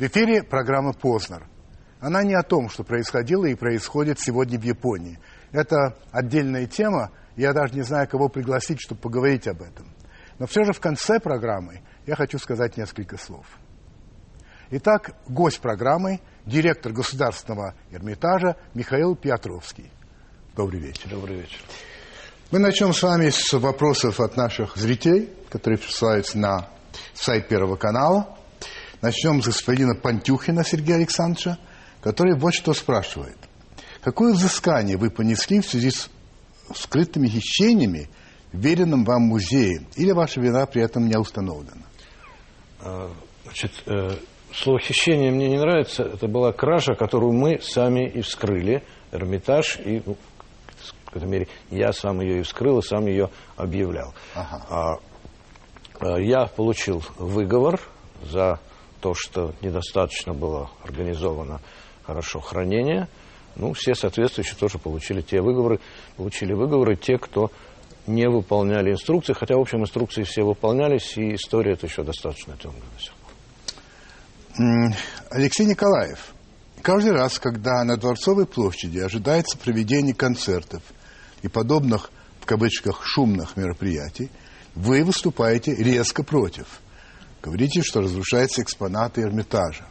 В эфире программа «Познер». Она не о том, что происходило и происходит сегодня в Японии. Это отдельная тема, я даже не знаю, кого пригласить, чтобы поговорить об этом. Но все же в конце программы я хочу сказать несколько слов. Итак, гость программы – директор Государственного Эрмитажа Михаил Петровский. Добрый вечер. Добрый вечер. Мы начнем с вами с вопросов от наших зрителей, которые присылаются на сайт Первого канала. Начнем с господина Пантюхина Сергея Александровича, который вот что спрашивает. Какое взыскание вы понесли в связи с скрытыми хищениями в веренном вам музее? Или ваша вина при этом не установлена? А, значит, э, слово «хищение» мне не нравится. Это была кража, которую мы сами и вскрыли. Эрмитаж и ну, в какой-то мере я сам ее и вскрыл, и сам ее объявлял. Ага. А, а, я получил выговор за то, что недостаточно было организовано хорошо хранение. Ну, все соответствующие тоже получили те выговоры, получили выговоры те, кто не выполняли инструкции, хотя, в общем, инструкции все выполнялись, и история это еще достаточно темная до сих пор. Алексей Николаев, каждый раз, когда на Дворцовой площади ожидается проведение концертов и подобных, в кавычках, шумных мероприятий, вы выступаете резко против. Говорите, что разрушаются экспонаты Эрмитажа.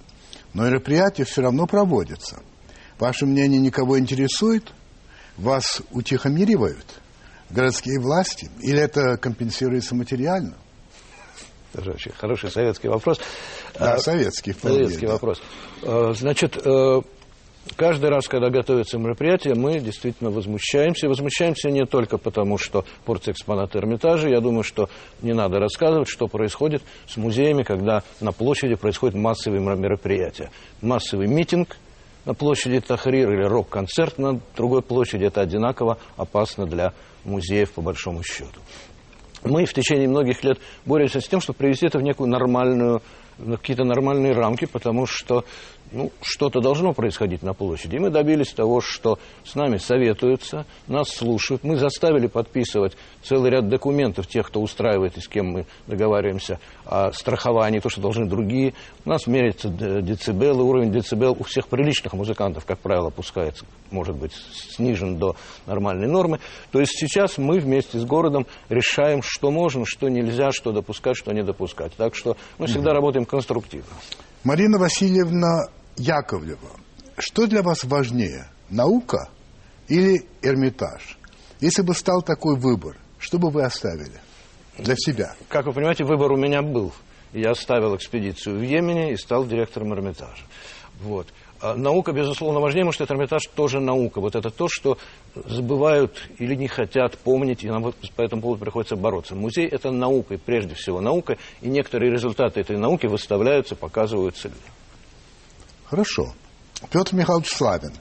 Но мероприятия все равно проводятся. Ваше мнение никого интересует? Вас утихомиривают? Городские власти? Или это компенсируется материально? Это очень хороший советский вопрос. Да, советский. Вполне, советский да. вопрос. А, значит, э, Каждый раз, когда готовится мероприятие, мы действительно возмущаемся. Возмущаемся не только потому, что портятся экспонаты Эрмитажа. Я думаю, что не надо рассказывать, что происходит с музеями, когда на площади происходит массовые мероприятия. Массовый митинг на площади Тахрир или рок-концерт на другой площади – это одинаково опасно для музеев, по большому счету. Мы в течение многих лет боремся с тем, чтобы привести это в некую нормальную какие-то нормальные рамки, потому что ну, что-то должно происходить на площади. И мы добились того, что с нами советуются, нас слушают. Мы заставили подписывать целый ряд документов тех, кто устраивает и с кем мы договариваемся о страховании, то, что должны другие. У нас меряется децибел, и уровень децибел у всех приличных музыкантов, как правило, опускается, может быть, снижен до нормальной нормы. То есть сейчас мы вместе с городом решаем, что можно, что нельзя, что допускать, что не допускать. Так что мы всегда угу. работаем конструктивно. Марина Васильевна Яковлева, что для вас важнее, наука или Эрмитаж? Если бы стал такой выбор, что бы вы оставили для себя? Как вы понимаете, выбор у меня был. Я оставил экспедицию в Йемене и стал директором Эрмитажа. Вот. А наука, безусловно, важнее, потому что это Эрмитаж тоже наука. Вот это то, что забывают или не хотят помнить, и нам по этому поводу приходится бороться. Музей – это наука, и прежде всего наука, и некоторые результаты этой науки выставляются, показываются людям. Хорошо. Петр Михайлович Славин.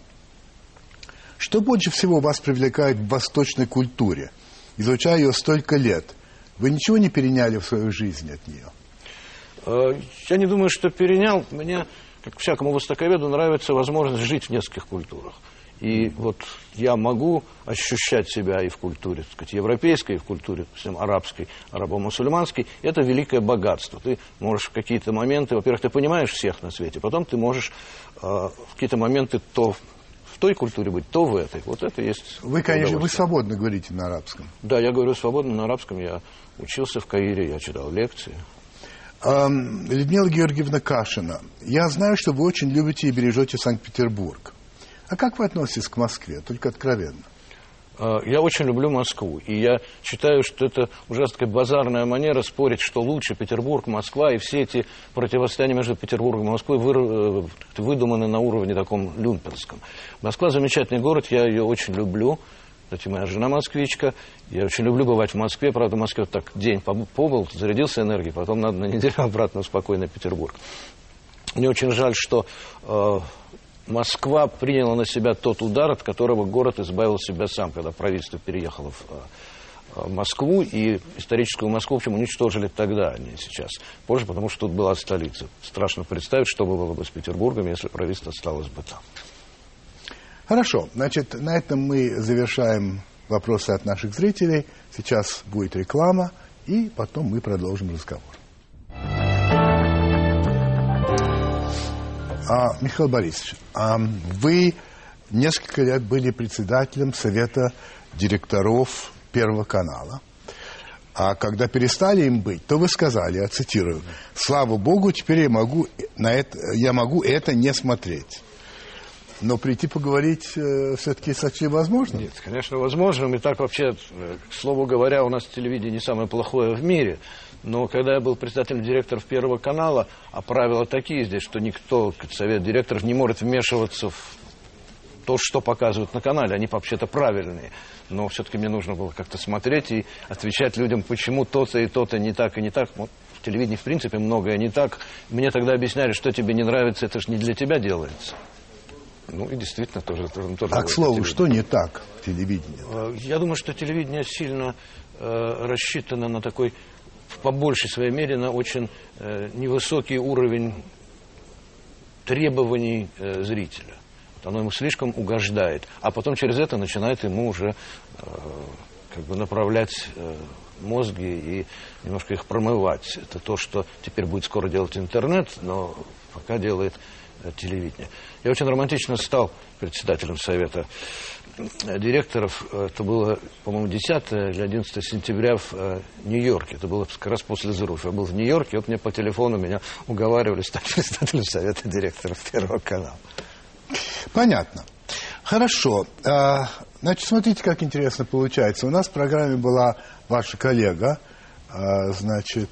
Что больше всего вас привлекает в восточной культуре? Изучая ее столько лет, вы ничего не переняли в свою жизнь от нее? Э, я не думаю, что перенял. Мне, как всякому востоковеду, нравится возможность жить в нескольких культурах. И вот я могу ощущать себя и в культуре, так сказать, европейской, и в культуре, допустим, арабской, арабо-мусульманской. Это великое богатство. Ты можешь в какие-то моменты, во-первых, ты понимаешь всех на свете, потом ты можешь э, в какие-то моменты то в той культуре быть, то в этой. Вот это есть Вы, конечно, вы свободно говорите на арабском. Да, я говорю свободно на арабском. Я учился в Каире, я читал лекции. Людмила Георгиевна Кашина, я знаю, что вы очень любите и бережете Санкт-Петербург. А как вы относитесь к Москве, только откровенно? А, я очень люблю Москву, и я считаю, что это ужасно такая базарная манера спорить, что лучше Петербург, Москва, и все эти противостояния между Петербургом и Москвой вы, э, выдуманы на уровне таком люмпенском. Москва замечательный город, я ее очень люблю. Кстати, моя жена москвичка. Я очень люблю бывать в Москве. Правда, в Москве вот так день побыл, зарядился энергией, потом надо на неделю обратно в спокойный Петербург. Мне очень жаль, что э, Москва приняла на себя тот удар, от которого город избавил себя сам, когда правительство переехало в э, Москву, и историческую Москву, в общем, уничтожили тогда, а не сейчас. Позже, потому что тут была столица. Страшно представить, что было бы с Петербургом, если правительство осталось бы там. Хорошо. Значит, на этом мы завершаем вопросы от наших зрителей. Сейчас будет реклама, и потом мы продолжим разговор. А, Михаил Борисович, а вы несколько лет были председателем Совета директоров Первого канала. А когда перестали им быть, то вы сказали, я цитирую, «Слава Богу, теперь я могу, на это, я могу это не смотреть». Но прийти поговорить э, все-таки сочли возможно? Нет, конечно, возможно. И так вообще, э, к слову говоря, у нас телевидение не самое плохое в мире. Но когда я был председателем директоров Первого канала, а правила такие здесь, что никто, совет директоров, не может вмешиваться в то, что показывают на канале. Они вообще-то правильные. Но все-таки мне нужно было как-то смотреть и отвечать людям, почему то-то и то-то не так и не так. Вот в телевидении, в принципе, многое не так. Мне тогда объясняли, что тебе не нравится, это же не для тебя делается. Ну и действительно тоже. тоже, тоже а к слову, что не так в телевидении? Э, я думаю, что телевидение сильно э, рассчитано на такой, по большей своей мере, на очень э, невысокий уровень требований э, зрителя. Оно ему слишком угождает. А потом через это начинает ему уже э, как бы направлять э, мозги и немножко их промывать. Это то, что теперь будет скоро делать интернет, но пока делает телевидения. Я очень романтично стал председателем совета э, директоров. Это было, по-моему, 10 или 11 сентября в э, Нью-Йорке. Это было как раз после взрыва. Я был в Нью-Йорке, вот мне по телефону меня уговаривали стать председателем совета директоров Первого канала. Понятно. Хорошо. А, значит, смотрите, как интересно получается. У нас в программе была ваша коллега, значит,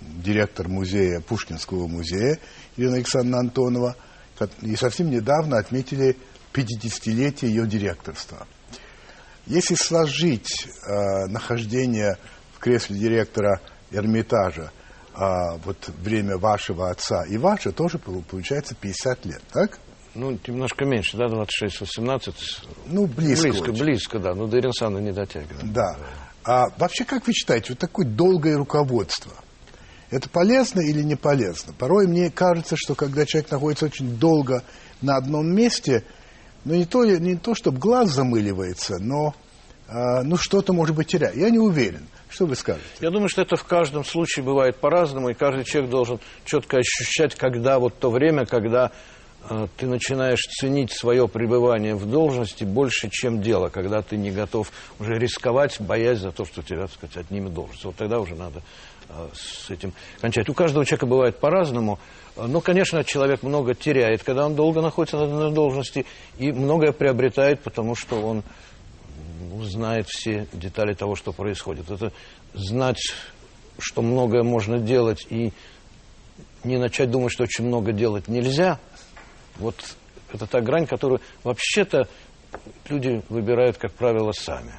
директор музея, Пушкинского музея, Елена Александровна Антонова, и совсем недавно отметили 50-летие ее директорства. Если сложить э, нахождение в кресле директора Эрмитажа э, вот время вашего отца и ваше, тоже получается 50 лет, так? Ну, немножко меньше, да, 26-18. Ну, близко. Близко, очень. близко, да. Но до Иринсана не дотягивает. Да. А вообще, как вы считаете, вот такое долгое руководство – это полезно или не полезно? Порой мне кажется, что когда человек находится очень долго на одном месте, ну не то, не то чтобы глаз замыливается, но э, ну что-то может быть теряет. Я не уверен. Что вы скажете? Я думаю, что это в каждом случае бывает по-разному, и каждый человек должен четко ощущать, когда вот то время, когда ты начинаешь ценить свое пребывание в должности больше, чем дело, когда ты не готов уже рисковать, боясь за то, что тебя, так сказать, отнимет должность. Вот тогда уже надо Э, с этим кончать. У каждого человека бывает по-разному. Но, конечно, человек много теряет, когда он долго находится на одной должности, и многое приобретает, потому что он ну, знает все детали того, что происходит. Это знать, что многое можно делать, и не начать думать, что очень много делать нельзя, вот это та грань, которую вообще-то люди выбирают, как правило, сами.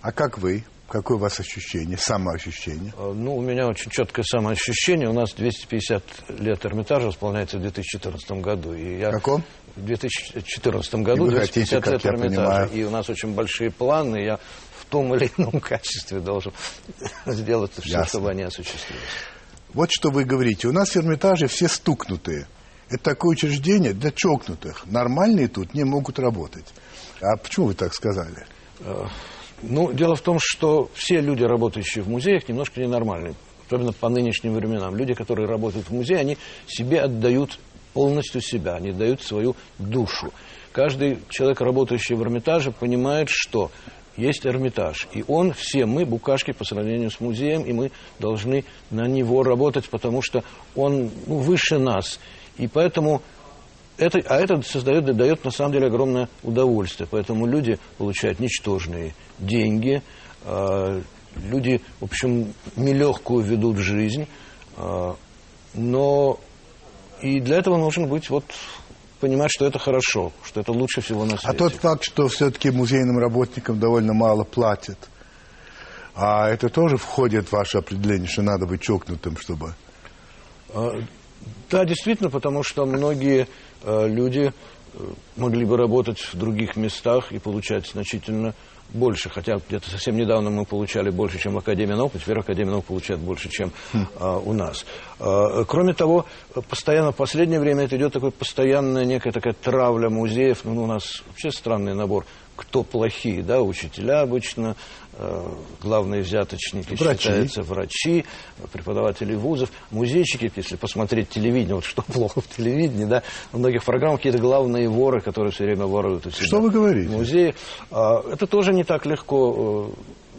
А как вы? Какое у вас ощущение, самоощущение? Э, ну, у меня очень четкое самоощущение. У нас 250 лет Эрмитажа исполняется в 2014 году. И я... Каком? В 2014 году 250 хотите, лет Эрмитажа. Понимаю. И у нас очень большие планы. Я в том или ином качестве должен сделать все, Ясно. чтобы они осуществились. Вот что вы говорите. У нас в Эрмитаже все стукнутые. Это такое учреждение для чокнутых. Нормальные тут не могут работать. А почему вы так сказали? Э, ну, дело в том, что все люди, работающие в музеях, немножко ненормальные. Особенно по нынешним временам. Люди, которые работают в музее, они себе отдают полностью себя, они дают свою душу. Каждый человек, работающий в Эрмитаже, понимает, что есть Эрмитаж. И он, все мы, букашки по сравнению с музеем, и мы должны на него работать, потому что он ну, выше нас. И поэтому это, а это создает, дает на самом деле огромное удовольствие. Поэтому люди получают ничтожные деньги, э, люди, в общем, нелегкую ведут жизнь, э, но и для этого нужно быть вот понимать, что это хорошо, что это лучше всего на свете. А тот факт, что все-таки музейным работникам довольно мало платят, а это тоже входит в ваше определение, что надо быть чокнутым, чтобы... Да, действительно, потому что многие э, люди э, могли бы работать в других местах и получать значительно больше, хотя где-то совсем недавно мы получали больше, чем в Академии наук, а теперь Академия наук получает больше, чем хм. а, у нас. А, кроме того, постоянно в последнее время это идет такой постоянная некая такая травля музеев. Ну, у нас вообще странный набор кто плохие, да, учителя обычно, главные взяточники врачи. считаются врачи, преподаватели вузов, музейщики, если посмотреть телевидение, вот что плохо в телевидении, да, в многих программах какие-то главные воры, которые все время воруют у себя. Что вы говорите? В музее. А, это тоже не так легко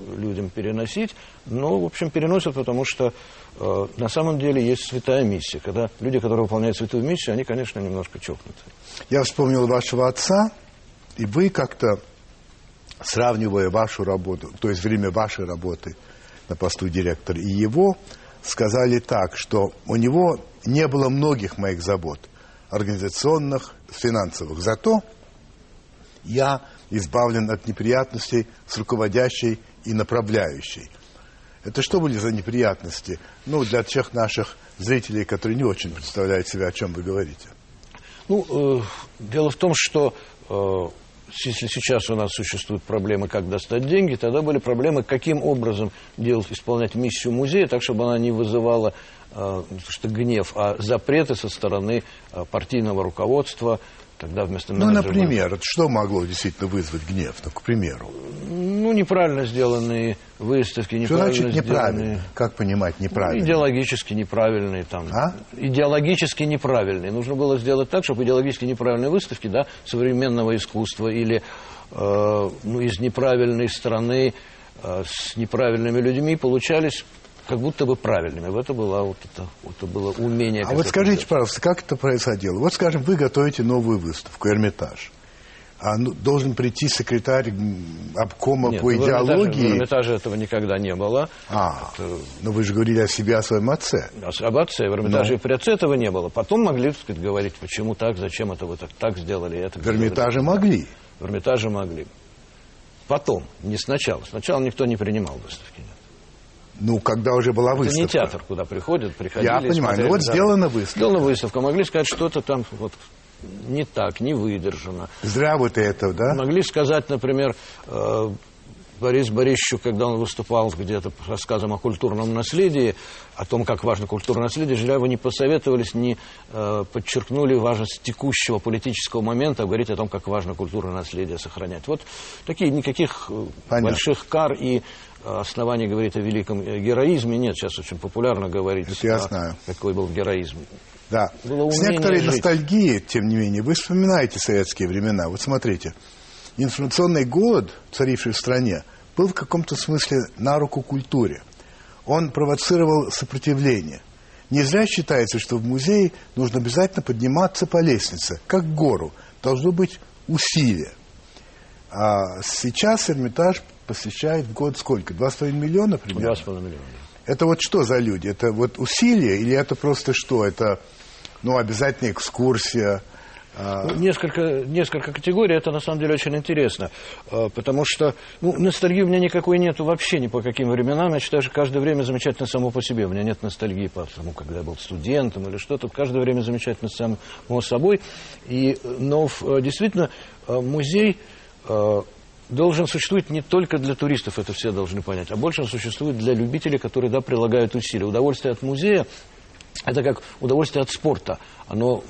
э, людям переносить, но, в общем, переносят, потому что э, на самом деле есть святая миссия. Когда люди, которые выполняют святую миссию, они, конечно, немножко чокнутые. Я вспомнил вашего отца, и вы как-то, сравнивая вашу работу, то есть время вашей работы на посту директора и его, сказали так, что у него не было многих моих забот, организационных, финансовых. Зато я избавлен от неприятностей с руководящей и направляющей. Это что были за неприятности? Ну, для тех наших зрителей, которые не очень представляют себе, о чем вы говорите. Ну, э, дело в том, что э, если сейчас у нас существуют проблемы, как достать деньги, тогда были проблемы, каким образом делать, исполнять миссию музея, так, чтобы она не вызывала э, что гнев, а запреты со стороны э, партийного руководства, Тогда вместо ну, например, что могло действительно вызвать гнев? Ну, к примеру. Ну, неправильно сделанные выставки, неправильно Что значит неправильно? Сделанные... Как понимать неправильно? Ну, идеологически неправильные там. А? Идеологически неправильные. Нужно было сделать так, чтобы идеологически неправильные выставки, да, современного искусства или э, ну, из неправильной страны э, с неправильными людьми получались как будто бы правильными. В это было вот это, вот это было умение. А вот скажите, делать. пожалуйста, как это происходило? Вот, скажем, вы готовите новую выставку, Эрмитаж. А ну, должен прийти секретарь обкома Нет, по идеологии. В Эрмитаже этого никогда не было. А, это... но вы же говорили о себе, о своем отце. Об отце. В Эрмитаже но... и при отце этого не было. Потом могли, так сказать, говорить, почему так, зачем это вы так, так сделали. Это в Эрмитаже сделали. могли. В Эрмитаже могли. Потом, не сначала. Сначала никто не принимал выставки. Нет. Ну, когда уже была выставка. Это не театр, куда приходят, приходили. Я понимаю, ну вот да. сделана выставка. Сделана выставка. Могли сказать, что-то там вот не так, не выдержано. Зря вот это, да? Могли сказать, например, э, Борис Борисовичу, когда он выступал где-то с рассказом о культурном наследии, о том, как важно культурное наследие, вы не посоветовались, не э, подчеркнули важность текущего политического момента, а говорить о том, как важно культурное наследие сохранять. Вот такие никаких э, Понятно. больших кар и оснований говорить о великом героизме нет. Сейчас очень популярно говорить, Это я знаю. какой был героизм. Да. Было С некоторой жить. ностальгией, тем не менее, вы вспоминаете советские времена. Вот смотрите, информационный голод, царивший в стране, был в каком-то смысле на руку культуре. Он провоцировал сопротивление. Не зря считается, что в музее нужно обязательно подниматься по лестнице, как гору. Должно быть усилие. А сейчас Эрмитаж посещает в год сколько? Два с половиной миллиона примерно? Два с половиной миллиона. Это вот что за люди? Это вот усилия или это просто что? Это ну, обязательно экскурсия? А? Ну, несколько, несколько категорий, это на самом деле очень интересно, а, потому что ну, ностальгии у меня никакой нет вообще ни по каким временам, я считаю, что каждое время замечательно само по себе, у меня нет ностальгии по тому, когда я был студентом или что-то, каждое время замечательно само собой, и, но действительно музей должен существовать не только для туристов, это все должны понять, а больше он существует для любителей, которые да, прилагают усилия. Удовольствие от музея – это как удовольствие от спорта. Оно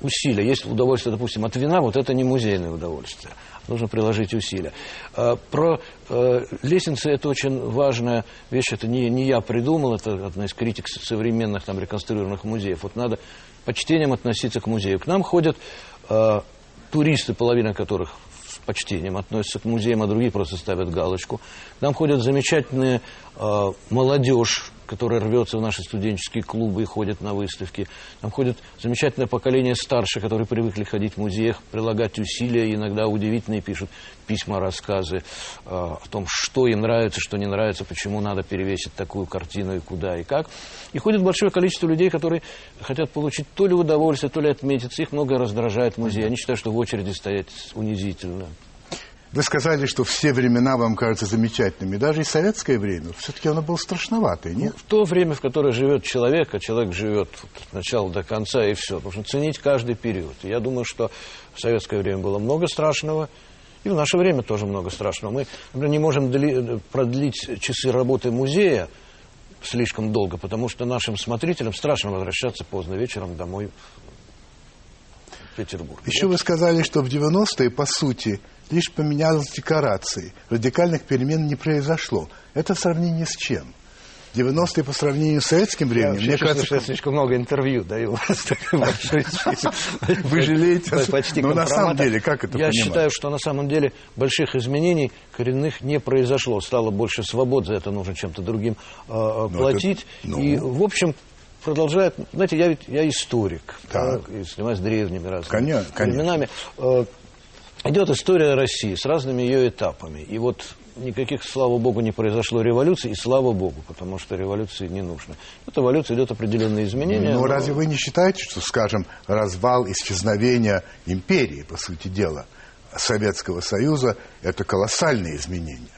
усилия. Есть удовольствие, допустим, от вина, вот это не музейное удовольствие. Нужно приложить усилия. А, про э, лестницы это очень важная вещь. Это не, не я придумал, это одна из критик современных там, реконструированных музеев. Вот надо почтением относиться к музею. К нам ходят э, туристы, половина которых почтением относятся к музеям, а другие просто ставят галочку. К нам ходят замечательные э, молодежь, которая рвется в наши студенческие клубы и ходит на выставки. Там ходит замечательное поколение старше, которые привыкли ходить в музеях, прилагать усилия, иногда удивительные пишут письма, рассказы э, о том, что им нравится, что не нравится, почему надо перевесить такую картину и куда и как. И ходит большое количество людей, которые хотят получить то ли удовольствие, то ли отметиться. Их многое раздражает в музее. Они считают, что в очереди стоять унизительно. Вы сказали, что все времена вам кажутся замечательными. Даже и советское время. Все-таки оно было страшноватое, нет? Ну, в то время, в которое живет человек, а человек живет от начала до конца и все. Нужно ценить каждый период. Я думаю, что в советское время было много страшного. И в наше время тоже много страшного. Мы, например, не можем продлить часы работы музея слишком долго, потому что нашим смотрителям страшно возвращаться поздно вечером домой Петербурге. Еще вы сказали, что в 90-е, по сути, лишь поменялась декорации. Радикальных перемен не произошло. Это в сравнении с чем? 90-е по сравнению с советским временем, я мне кажется... что я слишком много интервью даю. Вы жалеете? Почти Но на самом деле, как это Я считаю, что на самом деле больших изменений коренных не произошло. Стало больше свобод, за это нужно чем-то другим э, платить. это- ну. И, в общем, продолжает... Знаете, я ведь я историк. Так. да, и занимаюсь древними разными конечно. временами. Э, Идет история России с разными ее этапами. И вот никаких, слава богу, не произошло революций, и слава богу, потому что революции не нужно. Эта эволюция идет определенные изменения. Но но- разве вы не считаете, что, скажем, развал, исчезновение империи, по сути дела, Советского Союза, это колоссальные изменения?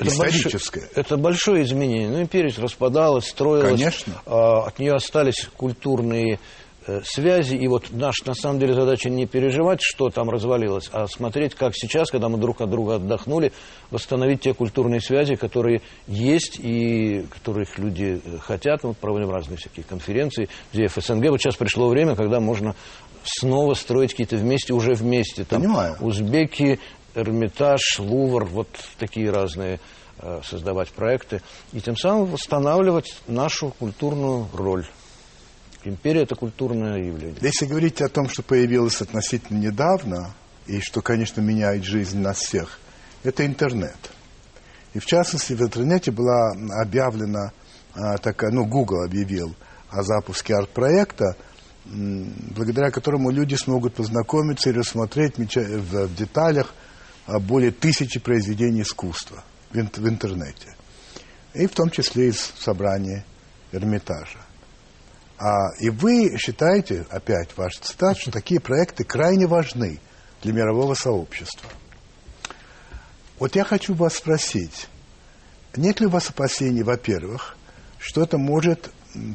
Это Историческое. большое- это большое изменение. Ну, империя распадалась, строилась. Конечно. А, от нее остались культурные э, связи. И вот наша, на самом деле, задача не переживать, что там развалилось, а смотреть, как сейчас, когда мы друг от друга отдохнули, восстановить те культурные связи, которые есть и которых люди э, хотят. Мы проводим разные всякие конференции, где ФСНГ. Вот сейчас пришло время, когда можно снова строить какие-то вместе, уже вместе. Там Понимаю. Узбеки, Эрмитаж, Лувр, вот такие разные э, создавать проекты. И тем самым восстанавливать нашу культурную роль. Империя – это культурное явление. Если говорить о том, что появилось относительно недавно, и что, конечно, меняет жизнь нас всех, это интернет. И в частности, в интернете была объявлена а, такая, ну, Google объявил о запуске арт-проекта, благодаря которому люди смогут познакомиться и рассмотреть в, деталях более тысячи произведений искусства в, ин- в интернете. И в том числе из собрания Эрмитажа. А, и вы считаете, опять ваш цитат, что такие проекты крайне важны для мирового сообщества. Вот я хочу вас спросить, нет ли у вас опасений, во-первых, что это может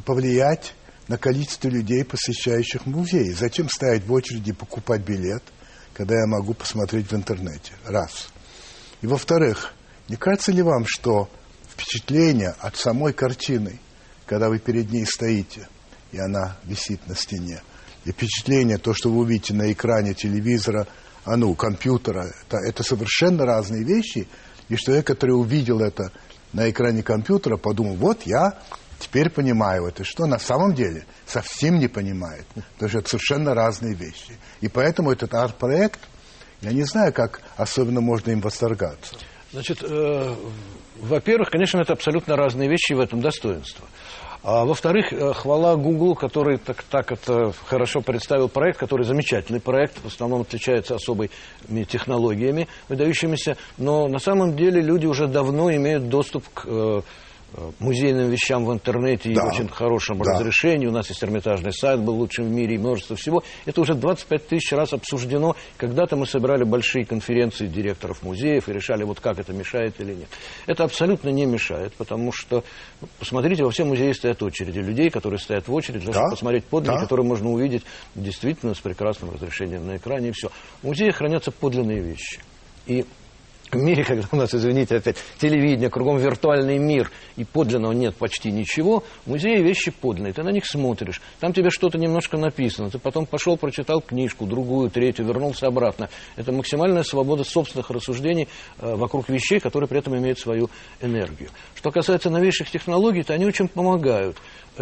повлиять на количество людей, посещающих музеи? Зачем стоять в очереди покупать билет, когда я могу посмотреть в интернете? Раз. И во-вторых, не кажется ли вам, что впечатление от самой картины, когда вы перед ней стоите, и она висит на стене, и впечатление, то, что вы увидите на экране телевизора, а ну, компьютера, это, это совершенно разные вещи, и что человек, который увидел это на экране компьютера, подумал, вот я теперь понимаю это, что на самом деле совсем не понимает, потому что это совершенно разные вещи. И поэтому этот арт-проект, я не знаю, как особенно можно им восторгаться. Значит, э, во-первых, конечно, это абсолютно разные вещи, и в этом достоинство. А во-вторых, э, хвала Google, который так, так это хорошо представил проект, который замечательный проект, в основном отличается особыми технологиями, выдающимися, но на самом деле люди уже давно имеют доступ к э, музейным вещам в интернете и Да. в очень хорошем Да. разрешении. У нас есть эрмитажный сайт, был лучшим в мире, и множество всего. Это уже 25 тысяч раз обсуждено. Когда-то мы собирали большие конференции директоров музеев и решали, вот как это мешает или нет. Это абсолютно не мешает, потому что, ну, посмотрите, во все музеи стоят очереди. Людей, которые стоят в очередь, для того, Да. посмотреть подлинники, Да. которые можно увидеть действительно с прекрасным разрешением на экране, и все. В музее хранятся подлинные вещи. И в мире, когда у нас, извините, опять телевидение, кругом виртуальный мир, и подлинного нет почти ничего, в музее вещи подлинные, ты на них смотришь, там тебе что-то немножко написано, ты потом пошел, прочитал книжку, другую, третью, вернулся обратно. Это максимальная свобода собственных рассуждений э, вокруг вещей, которые при этом имеют свою энергию. Что касается новейших технологий, то они очень помогают.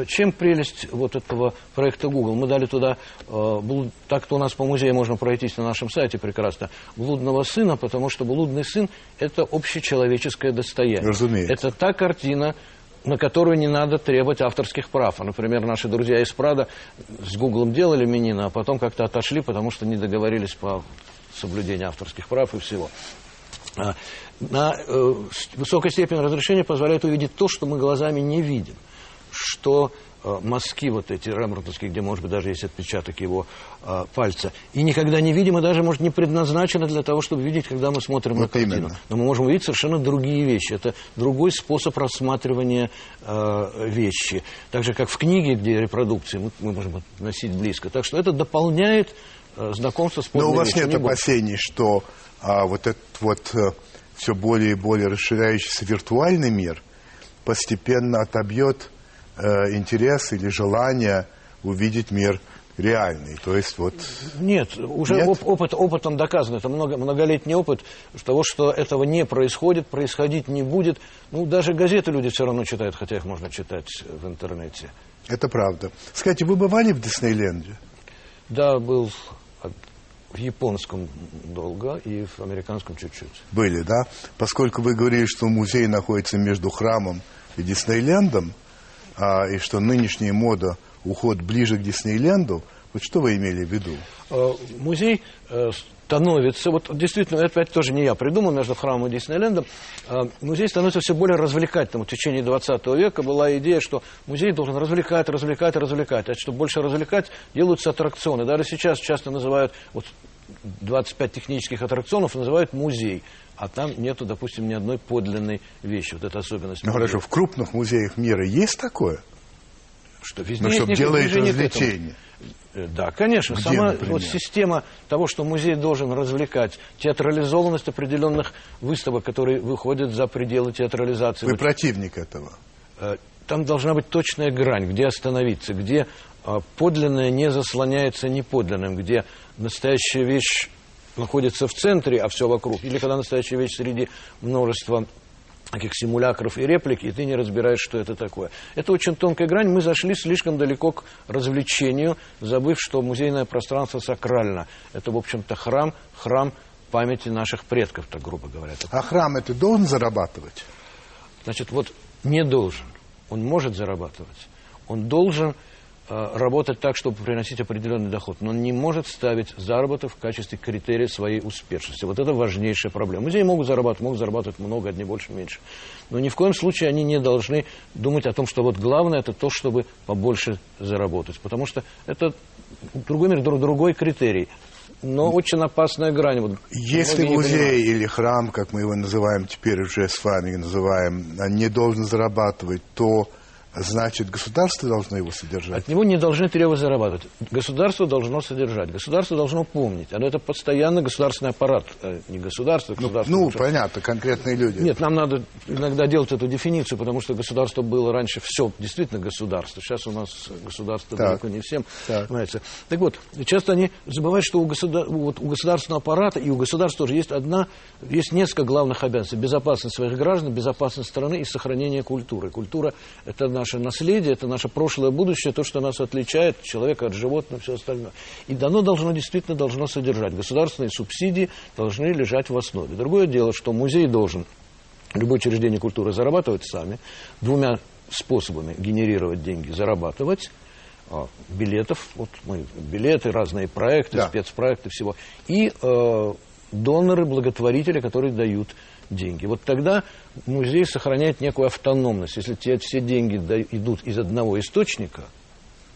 Чем прелесть вот этого проекта Google? Мы дали туда, э, так-то у нас по музею можно пройтись на нашем сайте прекрасно, блудного сына, потому что блудный сын – это общечеловеческое достояние. Разумеется. Это та картина, на которую не надо требовать авторских прав. А, Например, наши друзья из Прада с Гуглом делали Минина, а потом как-то отошли, потому что не договорились по соблюдению авторских прав и всего. А, На э, высокой степень разрешения позволяет увидеть то, что мы глазами не видим. Что э, мазки вот эти рембрандтовские, где, может быть, даже есть отпечаток его э, пальца, и никогда не видим, и даже, может, не предназначено для того, чтобы видеть, когда мы смотрим на Вот картину. именно. Но мы можем увидеть совершенно другие вещи. Это другой способ рассматривания э, вещи. Так же, как в книге, где репродукции, мы, мы можем относить близко. Так что это дополняет э, знакомство с Но у вас вещью, нет опасений, что а, вот этот вот все более и более расширяющийся виртуальный мир постепенно отобьет э, интерес или желание увидеть мир реальный. То есть вот... Нет, уже Нет? оп- опыт, опытом доказано. Это много, многолетний опыт того, что этого не происходит, происходить не будет. Ну, даже газеты люди все равно читают, хотя их можно читать в интернете. Это правда. Скажите, вы бывали в Диснейленде? Да, был в японском долго и в американском чуть-чуть. Были, да? Поскольку вы говорили, что музей находится между храмом и Диснейлендом, а, и что нынешняя мода уход ближе к Диснейленду, вот что вы имели в виду? Э, Музей э, становится, вот действительно, это опять тоже не я придумал, между храмом и Диснейлендом, э, музей становится все более развлекательным. В течение 20 века была идея, что музей должен развлекать, развлекать, развлекать. А чтобы больше развлекать, делаются аттракционы. Даже сейчас часто называют, вот 25 технических аттракционов называют музей. А там нету, допустим, ни одной подлинной вещи. Вот это особенность. Ну хорошо, в крупных музеях мира есть такое? Что везде Ну, есть чтобы этому. развлечения. Э, Да, конечно. Где, Сама например? вот система того, что музей должен развлекать, театрализованность определенных выставок, которые выходят за пределы театрализации. Вы Вот, противник этого. э, Там должна быть точная грань, где остановиться, где э, подлинное не заслоняется неподлинным, где настоящая вещь находится в центре, а все вокруг, или когда настоящая вещь среди множества таких симулякров и реплик, и ты не разбираешь, что это такое. Это очень тонкая грань. Мы зашли слишком далеко к развлечению, забыв, что музейное пространство сакрально. Это, в общем-то, храм, храм памяти наших предков, так грубо говоря. А храм это должен зарабатывать? Значит, вот не должен. Он может зарабатывать. Он должен работать так, чтобы приносить определенный доход. Но он не может ставить заработок в качестве критерия своей успешности. Вот это важнейшая проблема. Музеи могут зарабатывать, могут зарабатывать много, одни больше, меньше. Но ни в коем случае они не должны думать о том, что вот главное это то, чтобы побольше заработать. Потому что это другой мир, друг- другой критерий. Но очень опасная грань. Вот Если музей или храм, как мы его называем теперь уже с вами называем, не должен зарабатывать, то значит государство должно его содержать. От него не должны требовать зарабатывать. Государство должно содержать, государство должно помнить. А это постоянно государственный аппарат, э, не государство, государство. Ну, понятно, конкретные люди. Нет, нам надо иногда делать эту дефиницию, потому что государство было раньше все действительно государство. Сейчас у нас государство Так. далеко не всем Так. нравится. Так вот, часто они забывают, что у, государ- вот у государственного аппарата и у государства тоже есть одна, есть несколько главных обязанностей. Безопасность своих граждан, безопасность страны и сохранение культуры. Культура – это наше наследие, это наше прошлое, будущее, то, что нас отличает человека от животного, все остальное. И оно должно, действительно должно содержать. Государственные субсидии должны лежать в основе. Другое дело, что музей должен любое учреждение культуры зарабатывать сами, двумя способами генерировать деньги, зарабатывать а, билетов, вот мы билеты, разные проекты, Да. спецпроекты, всего, и э, доноры, благотворители, которые дают деньги. Вот тогда музей сохраняет некую автономность. Если тебе все деньги идут из одного источника,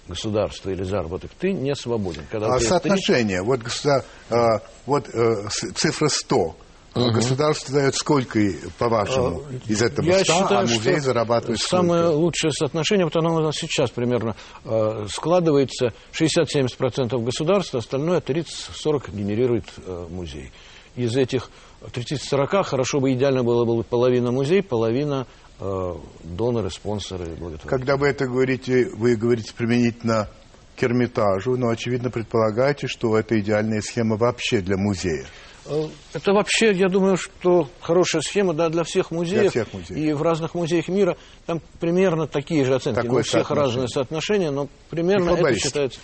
государства или заработок, ты не свободен. Когда А соотношение, вот, государ- а, вот э, с- цифра 100. Государство дает сколько, по-вашему, из этого 100, Я считаю, а музей зарабатывает самое сколько? лучшее соотношение, вот оно у нас сейчас примерно э, складывается, 60-70% государства, остальное 30-40 генерирует э, музей. Из этих 30-40 хорошо бы, идеально было бы половина музей, половина э, доноры, спонсоры, благотворители. Когда вы это говорите, вы говорите применительно к Эрмитажу, но, очевидно, предполагаете, что это идеальная схема вообще для музея. Э, Это вообще, я думаю, что хорошая схема да, для всех музеев. всех музеев. И в разных музеях мира там примерно такие же оценки. Такое у всех разные соотношения, но примерно это считается...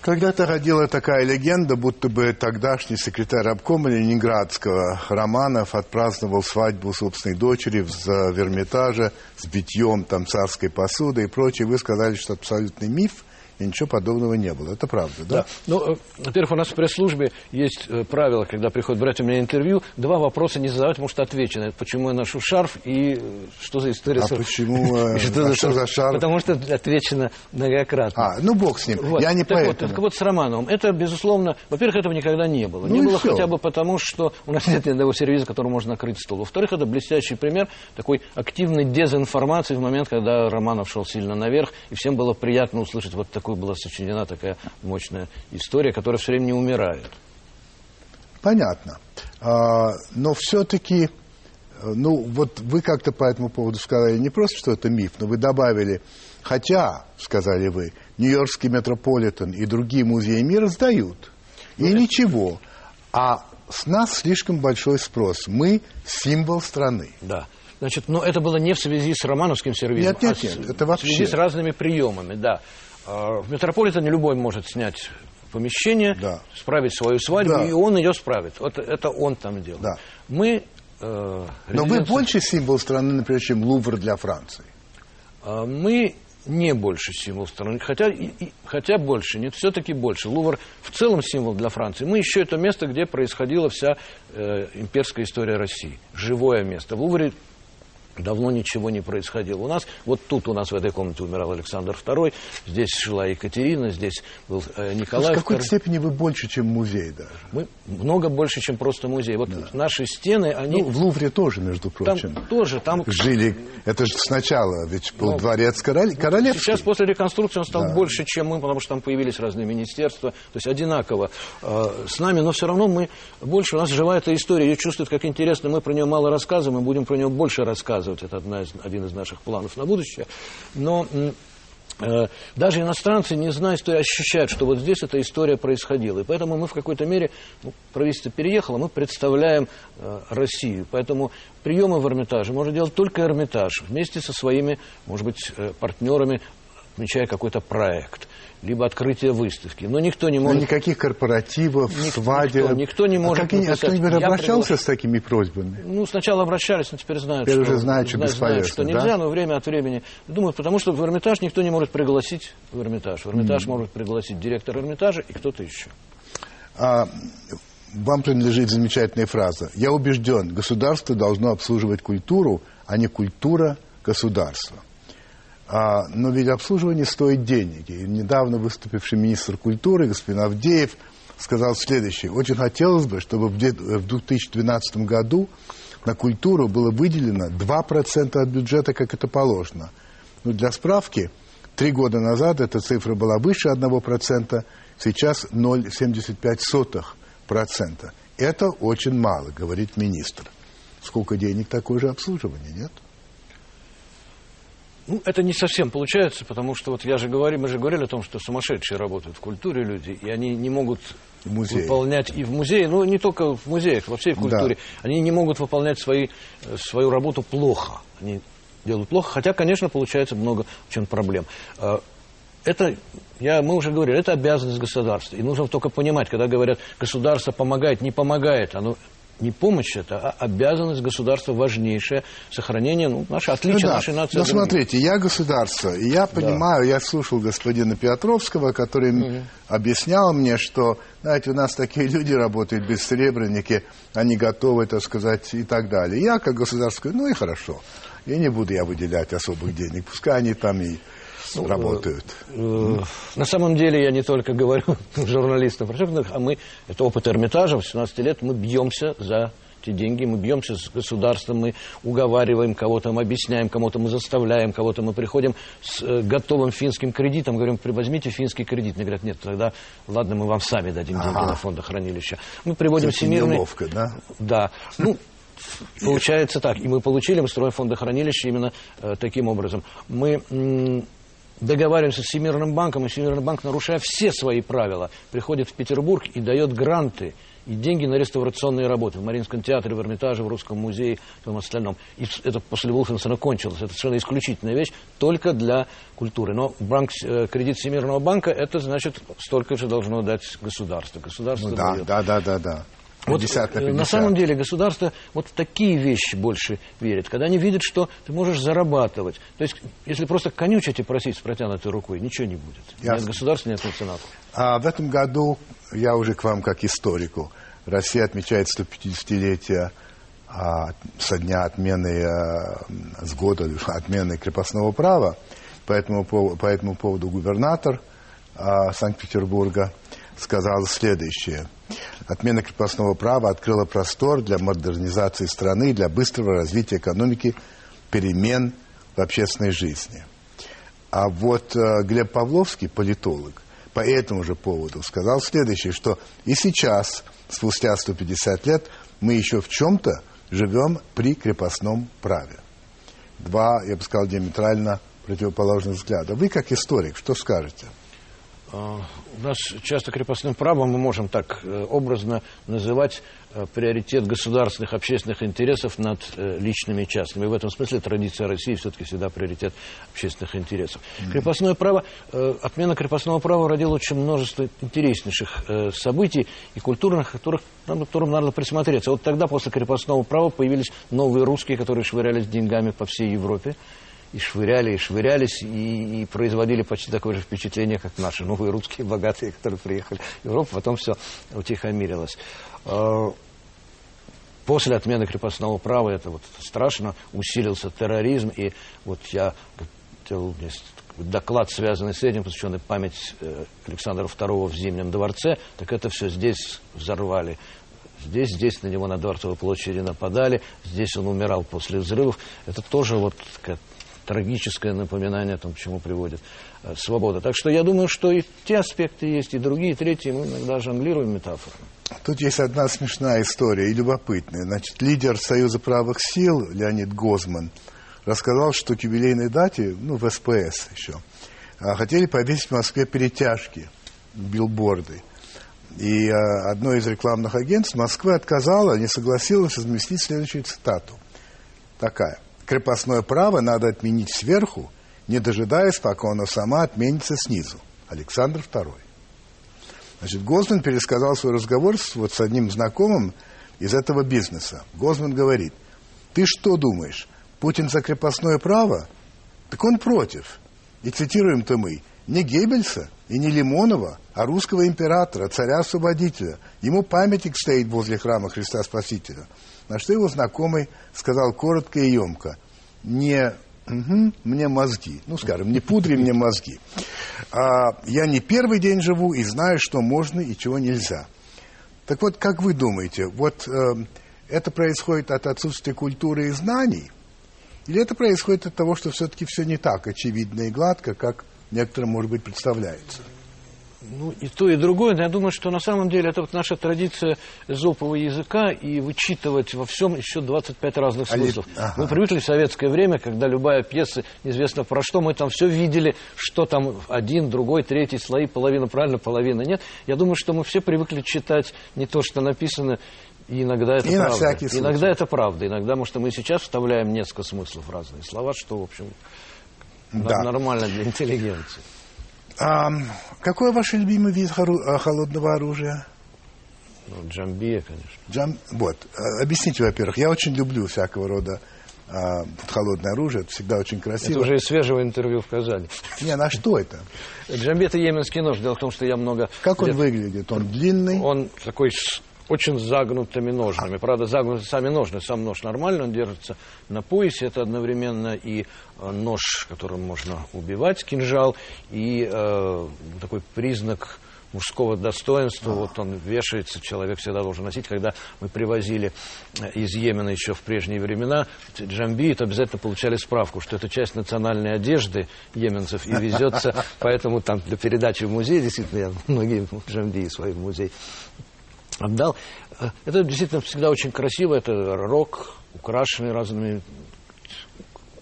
Когда-то ходила такая легенда, будто бы тогдашний секретарь обкома Ленинградского Романов отпраздновал свадьбу собственной дочери в, за- в Эрмитаже с битьем там царской посуды и прочее. Вы сказали, что абсолютный миф, и ничего подобного не было. Это правда, да? Да. Ну, э, во-первых, у нас в пресс-службе есть э, правило, когда приходят брать у меня интервью, два вопроса не задавать, отвечу на это. Почему я ношу шарф и э, что за история? А с- почему, э, И а что за шарф? Потому что отвечено многократно. А, ну бог с ним. Вот. Я не так вот, поэтому. так вот с Романовым. Это, безусловно, во-первых, этого никогда не было. Ну не было всё. хотя бы потому, что у нас нет ни одного сервиса, которым можно накрыть стол. Во-вторых, это блестящий пример такой активной дезинформации в момент, когда Романов шел сильно наверх, и всем было приятно услышать, вот такой была сочинена такая мощная история, которая все время не умирает. Понятно. А, но все-таки Ну, вот вы как-то по этому поводу сказали не просто, что это миф, но вы добавили, хотя, сказали вы, Нью-Йоркский метрополитен и другие музеи мира сдают. И ну, ничего. А с нас слишком большой спрос. Мы символ страны. Да. Значит, но это было не в связи с романовским сервисом, нет, нет, нет, а это вообще. в связи с разными приемами, да. А, в метрополитене любой может снять помещение, да. справить свою свадьбу, да. и он ее справит. Вот это он там делал. Да. Мы... Э, Но вы больше символ страны, например, чем Лувр для Франции. А, мы не больше символ страны, хотя, и, и, хотя больше, нет, все-таки больше. Лувр в целом символ для Франции. Мы еще это место, где происходила вся э, имперская история России. Живое место. В Лувре давно ничего не происходило. У нас, вот тут у нас в этой комнате умирал Александр II, здесь шла Екатерина, здесь был э, Николай В какой степени вы больше, чем музей даже? Мы много больше, чем просто музей. Вот да. наши стены, они... Ну, в Лувре тоже, между прочим. Там тоже, там... Жили, это же сначала, ведь был Но... дворец король... королевский. Сейчас после реконструкции он стал да. больше, чем мы, потому что там появились разные министерства, то есть одинаково э, с нами, но все равно мы больше, у нас живая эта история, ее чувствуют как интересно, мы про нее мало рассказываем, мы будем про нее больше рассказывать рассказывать, это одна из, один из наших планов на будущее. Но э, даже иностранцы, не зная истории, ощущают, что вот здесь эта история происходила. И поэтому мы в какой-то мере, ну, правительство переехало, мы представляем э, Россию. Поэтому приемы в Эрмитаже может делать только Эрмитаж вместе со своими, может быть, э, партнерами, отмечая какой-то проект либо открытие выставки. Но никто не может... Но никаких корпоративов, Ник... свадеб... Никто, никто не может... А, как они, а кто-нибудь обращался приглаш... с такими просьбами? Ну, сначала обращались, но теперь знают, теперь что... уже знают, что знают, что нельзя, да? но время от времени... Думаю, потому что в Эрмитаж никто не может пригласить в Эрмитаж. В Эрмитаж mm. может пригласить директор Эрмитажа и кто-то еще. А, вам принадлежит замечательная фраза. «Я убежден, государство должно обслуживать культуру, а не культура государства». А, но ведь обслуживание стоит денег. И недавно выступивший министр культуры господин Авдеев сказал следующее. Очень хотелось бы, чтобы в 2012 году на культуру было выделено 2% от бюджета, как это положено. Ну, для справки, три года назад эта цифра была выше 1%, сейчас 0,75%. Это очень мало, говорит министр. Сколько денег такое же обслуживание, нет? Ну, это не совсем получается, потому что вот я же говорю, мы же говорили о том, что сумасшедшие работают в культуре люди, и они не могут Музей. выполнять и в музее, ну не только в музеях, во всей культуре, да. они не могут выполнять свои, э, свою работу плохо. Они делают плохо, хотя, конечно, получается много чем проблем. А, это, я, мы уже говорили, это обязанность государства. И нужно только понимать, когда говорят, государство помогает, не помогает, оно не помощь это, а обязанность государства важнейшая, сохранение ну, нашей, отличия ну, да. нашей нации. Но смотрите, я государство, и я понимаю, да. я слушал господина Петровского, который угу. объяснял мне, что, знаете, у нас такие люди работают без бессребреники, они готовы, так сказать, и так далее. Я, как государство, ну и хорошо, и не буду я выделять особых денег, пускай они там и работают. Э, на самом деле я не только говорю журналистам, а мы, это опыт Эрмитажа, в 17 лет мы бьемся за те деньги, мы бьемся с государством, мы уговариваем кого-то, мы объясняем кому-то, мы заставляем кого-то, мы приходим с э, готовым финским кредитом, говорим, возьмите финский кредит. Мне говорят, нет, тогда, ладно, мы вам сами дадим ага. деньги на фондохранилище. Мы приводим Это всемирный... Неловко, да? Да. Ну, Получается так. И мы получили, мы строим фондохранилище именно э, таким образом. Мы договариваемся с Всемирным банком, и Всемирный банк, нарушая все свои правила, приходит в Петербург и дает гранты и деньги на реставрационные работы в Мариинском театре, в Эрмитаже, в Русском музее и всем остальном. И это после Вулфенсона кончилось. Это совершенно исключительная вещь только для культуры. Но банк, э, кредит Всемирного банка, это значит, столько же должно дать государство. Государство ну, да, дает. да, да, да, да. 50 на 50. На самом деле государство вот в такие вещи больше верит, когда они видят, что ты можешь зарабатывать. То есть, если просто конючить и просить с протянутой рукой, ничего не будет. Ясно. Нет государства, нет меценатов. А в этом году, я уже к вам как историку, Россия отмечает 150-летие а, со дня отмены, а, с года отмены крепостного права. По этому, по этому поводу губернатор а, Санкт-Петербурга сказал следующее. Отмена крепостного права открыла простор для модернизации страны, для быстрого развития экономики, перемен в общественной жизни. А вот э, Глеб Павловский, политолог, по этому же поводу сказал следующее, что и сейчас, спустя 150 лет, мы еще в чем-то живем при крепостном праве. Два, я бы сказал, диаметрально противоположных взгляда. Вы, как историк, что скажете? А, у нас часто крепостным правом мы можем так э, образно называть э, приоритет государственных общественных интересов над э, личными и частными. И в этом смысле традиция России все-таки всегда приоритет общественных интересов. Mm-hmm. Крепостное право, отмена крепостного права родила очень множество интереснейших событий и культурных, которых, которым надо присмотреться. Вот тогда после крепостного права появились новые русские, которые швырялись деньгами по всей Европе и швыряли, и швырялись, и, и производили почти такое же впечатление, как наши новые русские богатые, которые приехали в Европу, потом все утихомирилось. А, после отмены крепостного права это вот страшно, усилился терроризм, и вот я доклад, связанный с этим, посвященный память э, Александра II в Зимнем дворце, так это все здесь взорвали. Здесь, здесь на него на Дворцовой площади нападали, здесь он умирал после взрывов. Это тоже вот трагическое напоминание о том, к чему приводит э, свобода. Так что я думаю, что и те аспекты есть, и другие, и третьи. Мы иногда жонглируем метафорами. Тут есть одна смешная история и любопытная. Значит, лидер Союза правых сил Леонид Гозман рассказал, что к юбилейной дате, ну, в СПС еще, а, хотели повесить в Москве перетяжки, билборды. И а, одно из рекламных агентств Москвы отказало, не согласилось разместить следующую цитату. Такая крепостное право надо отменить сверху, не дожидаясь, пока оно сама отменится снизу. Александр II. Значит, Гозман пересказал свой разговор с, вот, с одним знакомым из этого бизнеса. Гозман говорит, ты что думаешь, Путин за крепостное право? Так он против. И цитируем-то мы не Геббельса и не Лимонова, а русского императора, царя-освободителя. Ему памятник стоит возле храма Христа Спасителя – на что его знакомый сказал коротко и емко, не угу, мне мозги, ну, скажем, не пудри мне мозги. А, я не первый день живу и знаю, что можно и чего нельзя. Так вот, как вы думаете, вот э, это происходит от отсутствия культуры и знаний, или это происходит от того, что все-таки все не так очевидно и гладко, как некоторым, может быть, представляется? Ну, и то, и другое. Но я думаю, что на самом деле это вот наша традиция зопового языка и вычитывать во всем еще 25 разных смыслов. Ага. Мы привыкли в советское время, когда любая пьеса, неизвестно про что, мы там все видели, что там один, другой, третий слои, половина правильно, половина нет. Я думаю, что мы все привыкли читать не то, что написано, и иногда это и правда. На всякий случай. Иногда это правда. Иногда, может, мы сейчас вставляем несколько смыслов в разные слова, что, в общем, да. нормально для интеллигенции. А, какой ваш любимый вид э, холодного оружия? Ну, джамбия, конечно. Джам... Вот. Э, объясните, во-первых, я очень люблю всякого рода а, холодное оружие, это всегда очень красиво. Это уже из свежего интервью в Казани. Не, на что это? Джамби это йеменский нож. Дело в том, что я много... Как он выглядит? Он длинный? Он такой очень загнутыми ножными. Правда, загнуты сами ножны. Сам нож нормально, он держится на поясе. Это одновременно и э, нож, которым можно убивать, кинжал, и э, такой признак мужского достоинства. Вот он вешается, человек всегда должен носить. Когда мы привозили э, из Йемена еще в прежние времена джамби, то обязательно получали справку, что это часть национальной одежды йеменцев и везется. Поэтому там для передачи в музей, действительно, я многие джамби свои в музей отдал. Э, это действительно всегда очень красиво. Это рок, украшенный разными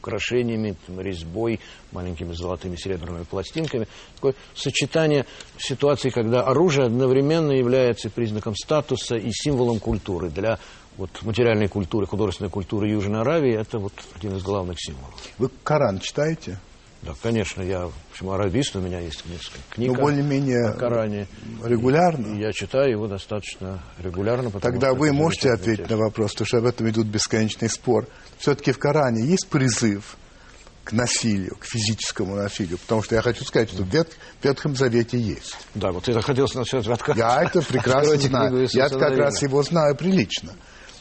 украшениями, резьбой, маленькими золотыми серебряными пластинками. Такое сочетание ситуации, когда оружие одновременно является признаком статуса и символом культуры. Для вот, материальной культуры, художественной культуры Южной Аравии это вот один из главных символов. Вы Коран читаете? Да, конечно, я, в общем, арабист, у меня есть несколько книг Но более-менее Коране. регулярно? И я читаю его достаточно регулярно. Тогда вы можете ответить на вопрос, потому что об этом идут бесконечный спор. Все-таки в Коране есть призыв к насилию, к физическому насилию? Потому что я хочу сказать, что в, Вет, в Ветхом Завете есть. Да, вот я хотел насчет Ветха. Я это прекрасно знаю. Я как раз его знаю прилично.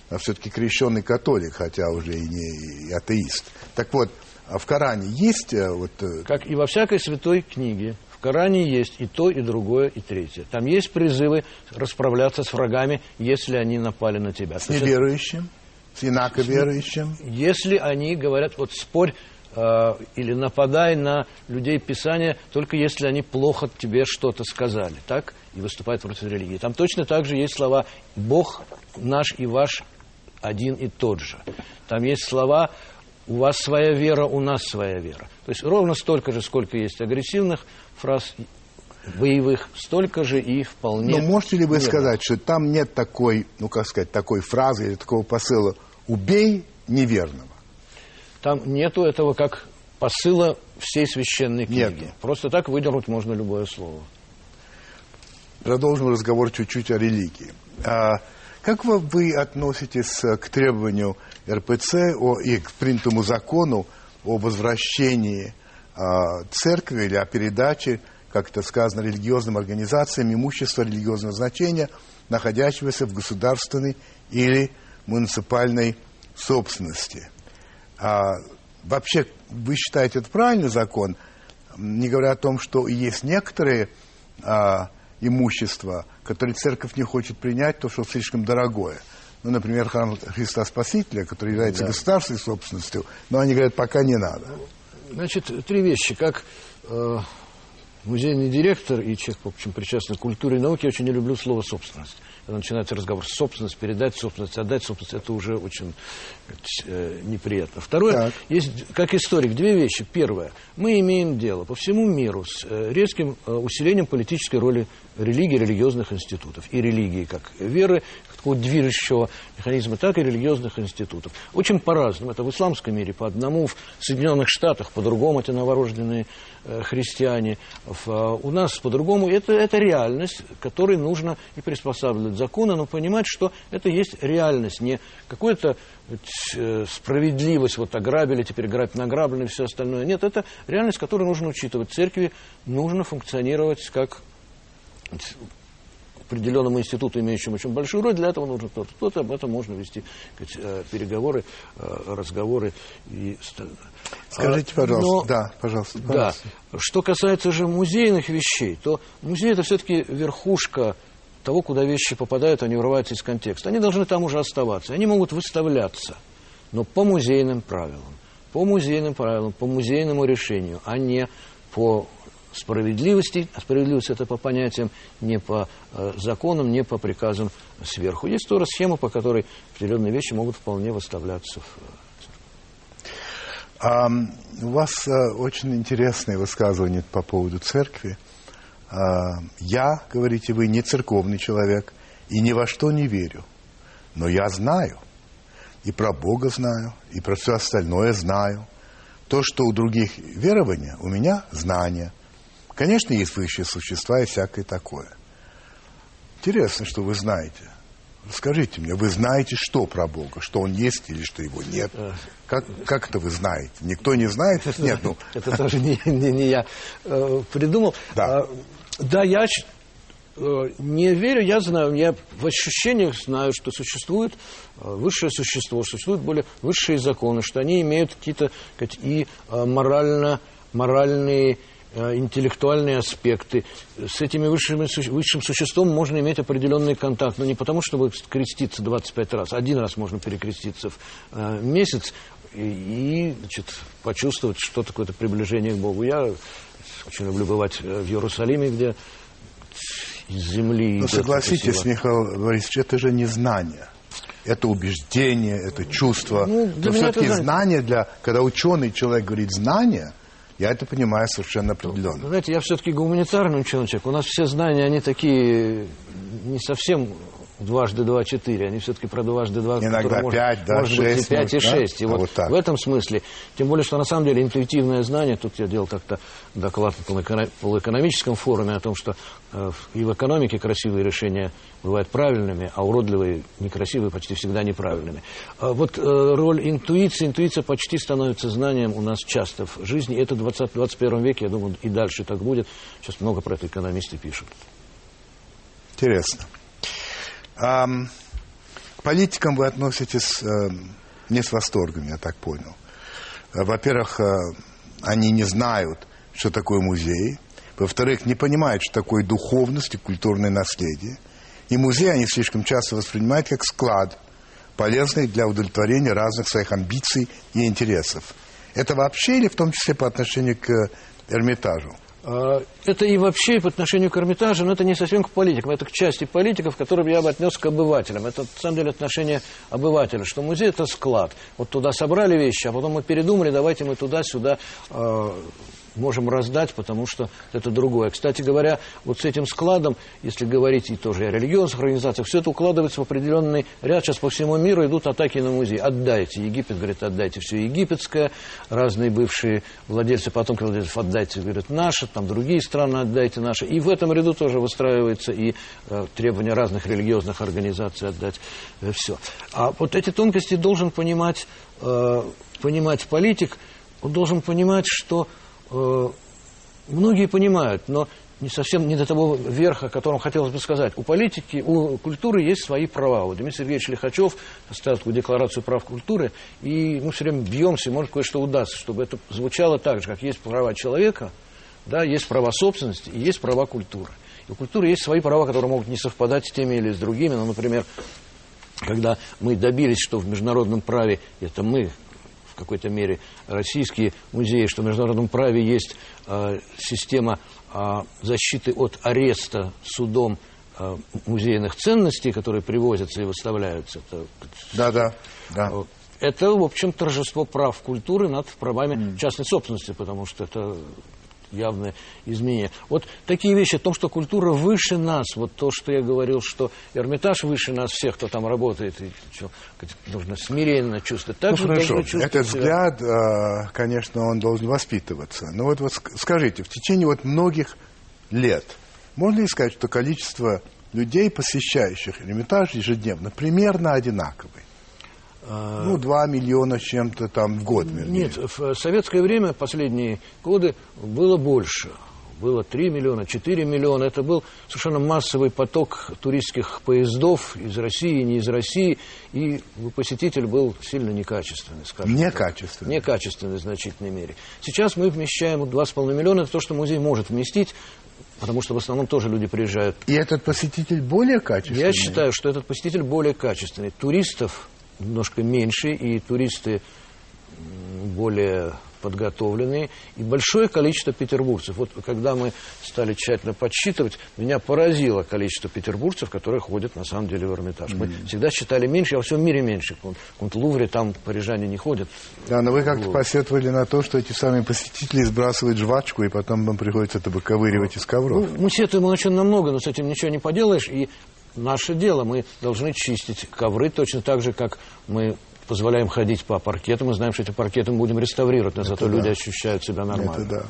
А все-таки крещенный католик, хотя уже и не и атеист. Так вот, в Коране есть э, вот... Э, как и во всякой святой книге, в Коране есть и то, и другое, и третье. Там есть призывы расправляться с врагами, если они напали на тебя. С неверующим, с инаковерующим. Если они говорят, вот спорь э, или нападай на людей Писания, только если они плохо тебе что-то сказали, так? И выступают против религии. Там точно так же есть слова «Бог наш и ваш один и тот же. Там есть слова «у вас своя вера, у нас своя вера». То есть ровно столько же, сколько есть агрессивных фраз боевых, столько же и вполне... Но можете ли вы не сказать, что там нет такой, ну как сказать, такой фразы или такого посыла «убей неверного»? Там нету этого как посыла всей священной книги. Нету. Просто так выдернуть можно любое слово. Продолжим разговор чуть-чуть о религии. А, как вы, вы относитесь э, к требованию РПЦ о, и к принятому закону о возвращении а, церкви или о передаче, как это сказано, религиозным организациям имущества религиозного значения, находящегося в государственной или муниципальной собственности? А, вообще, вы считаете это правильный закон, не говоря о том, что есть некоторые а, имущества, которые церковь не хочет принять, то, что слишком дорогое. Ну, например, храм Христа Спасителя, который является Да. государственной собственностью, но они говорят, пока не надо. Значит, три вещи. Как э, музейный директор и человек, в общем, причастный к культуре и науке, я очень не люблю слово «собственность». Когда начинается разговор собственность, передать собственность, отдать собственность, это уже очень э, неприятно. Второе, Так. есть, как историк, две вещи. Первое, мы имеем дело по всему миру с э, резким э, усилением политической роли религии, религиозных институтов. И религии как веры, такого движущего механизма, так и религиозных институтов. Очень по-разному. Это в исламском мире по одному, в Соединенных Штатах по-другому, это новорожденные э, христиане. Э, у нас по-другому. Это, это реальность, которой нужно и приспосабливать законы, но понимать, что это есть реальность, не какая-то э, справедливость, вот ограбили, теперь грабить награблены и все остальное. Нет, это реальность, которую нужно учитывать. Церкви нужно функционировать как определенному институту, имеющему очень большую роль, для этого нужно кто-то. Кто-то об этом можно вести сказать, э, переговоры, э, разговоры и. Скажите, А, пожалуйста. но- Да, пожалуйста. да. пожалуйста. Что касается же музейных вещей, то музей это все-таки верхушка того, куда вещи попадают, они вырываются из контекста. Они должны там уже оставаться. Они могут выставляться, но по музейным правилам. По музейным правилам, по музейному решению, а не по справедливости. А справедливость это по понятиям, не по э, законам, не по приказам сверху. Есть тоже схема, по которой определенные вещи могут вполне выставляться в А, у вас э, очень интересное высказывание по поводу церкви. А, я, говорите вы, не церковный человек и ни во что не верю. Но я знаю. И про Бога знаю, и про все остальное знаю. То, что у других верования, у меня знания. Конечно, есть высшие существа и всякое такое. Интересно, что вы знаете. Скажите мне, вы знаете, что про Бога? Что Он есть или что Его нет? Как, как это вы знаете? Никто не знает? Нет, ну, Это тоже не, не- не я э, придумал. Да. А, да, я э, не верю, я знаю, я в ощущениях знаю, что существует э, высшее существо, существуют более высшие законы, что они имеют какие-то и э, морально, моральные э, интеллектуальные аспекты. С этими высшими, су- высшим существом можно иметь определенный контакт, но не потому, чтобы креститься 25 раз. Один раз можно перекреститься в э, месяц и, значит, почувствовать, что такое приближение к Богу. Я очень люблю бывать э, в Иерусалиме, где из земли... ну согласитесь, сила. Михаил Борисович, это же не знание. Это убеждение, это чувство. Ну, Но это все-таки знание. знание для... Когда ученый человек говорит знание, я это понимаю совершенно определенно. знаете, я все-таки гуманитарный человек. У нас все знания, они такие не совсем дважды два четыре. Они все-таки про дважды два, Иногда может- пять, да, может быть и шесть, пять, и может, да? шесть. И вот, вот так. в этом смысле, тем более, что на самом деле интуитивное знание, тут я делал как-то доклад на полуэкономическом форуме о том, что э, и в экономике красивые решения бывают правильными, а уродливые, некрасивые почти всегда неправильными. А вот э, роль интуиции, интуиция почти становится знанием у нас часто в жизни. Это в 20, 21 веке, я думаю, и дальше так будет. Сейчас много про это экономисты пишут. Интересно. Ам, к политикам вы относитесь эм, не с восторгом, я так понял. Э, Во-первых, э, они не знают, что такое музей. Во-вторых, не понимают, что такое духовность и культурное наследие. И музей они слишком часто воспринимают как склад, полезный для удовлетворения разных своих амбиций и интересов. Это вообще или в том числе по отношению к Эрмитажу? А, это и вообще по отношению к Эрмитажу, но это не совсем к политикам, это к части политиков, которым я бы отнес к обывателям. Это, на самом деле, отношение обывателя, что музей – это склад. Вот туда собрали вещи, а потом мы передумали, давайте мы туда-сюда а, можем раздать, потому что это другое. Кстати говоря, вот с этим складом, если говорить и тоже о религиозных организациях, все это укладывается в определенный ряд. Сейчас по всему миру идут атаки на музей. Отдайте. Египет говорит, отдайте все египетское. Разные бывшие владельцы, потомки владельцев, отдайте, говорят, наше. Там другие страны, отдайте наши. И в этом ряду тоже выстраивается и э, требования разных религиозных организаций отдать э, все. А вот эти тонкости должен понимать, э, понимать политик. Он должен понимать, что Э, многие понимают, но не совсем не до того верха, о котором хотелось бы сказать. У политики, у культуры есть свои права. Вот Дмитрий Сергеевич Лихачев оставил такую декларацию прав культуры, и мы все время бьемся, может кое-что удастся, чтобы это звучало так же, как есть права человека, да, есть права собственности и есть права культуры. И у культуры есть свои права, которые могут не совпадать с теми или с другими. Ну, например, когда мы добились, что в международном праве, это мы, в какой-то мере российские музеи, что в международном праве есть э, система э, защиты от ареста судом э, музейных ценностей, которые привозятся и выставляются. Это, да, да, да. Это, в общем, торжество прав культуры над правами mm. частной собственности, потому что это явное изменение. Вот такие вещи, о том, что культура выше нас, вот то, что я говорил, что Эрмитаж выше нас всех, кто там работает, и что, нужно смиренно чувствовать. Так ну, хорошо, этот себя. взгляд, а, конечно, он должен воспитываться. Но вот, вот скажите, в течение вот многих лет, можно ли сказать, что количество людей, посещающих Эрмитаж ежедневно, примерно одинаковое? Ну, 2 миллиона чем-то там в год. Вернее. Нет, в советское время, последние годы, было больше. Было 3 миллиона, 4 миллиона. Это был совершенно массовый поток туристских поездов из России, не из России. И посетитель был сильно некачественный, скажем Некачественный. Так. Некачественный в значительной мере. Сейчас мы вмещаем 2,5 миллиона. Это то, что музей может вместить. Потому что в основном тоже люди приезжают. И этот посетитель более качественный? Я считаю, что этот посетитель более качественный. Туристов немножко меньше, и туристы более подготовленные, и большое количество петербуржцев. Вот когда мы стали тщательно подсчитывать, меня поразило количество петербуржцев, которые ходят на самом деле в Эрмитаж. Mm-hmm. Мы всегда считали меньше, а во всем мире меньше. В Лувре там парижане не ходят. Да, но вы как-то посетовали на то, что эти самые посетители сбрасывают жвачку, и потом вам приходится это выковыривать из ковров. Ну, мы сетуем очень намного, но с этим ничего не поделаешь, и наше дело. Мы должны чистить ковры точно так же, как мы позволяем ходить по паркету. Мы знаем, что эти паркеты мы будем реставрировать, но Это зато да. люди ощущают себя нормально. Это да.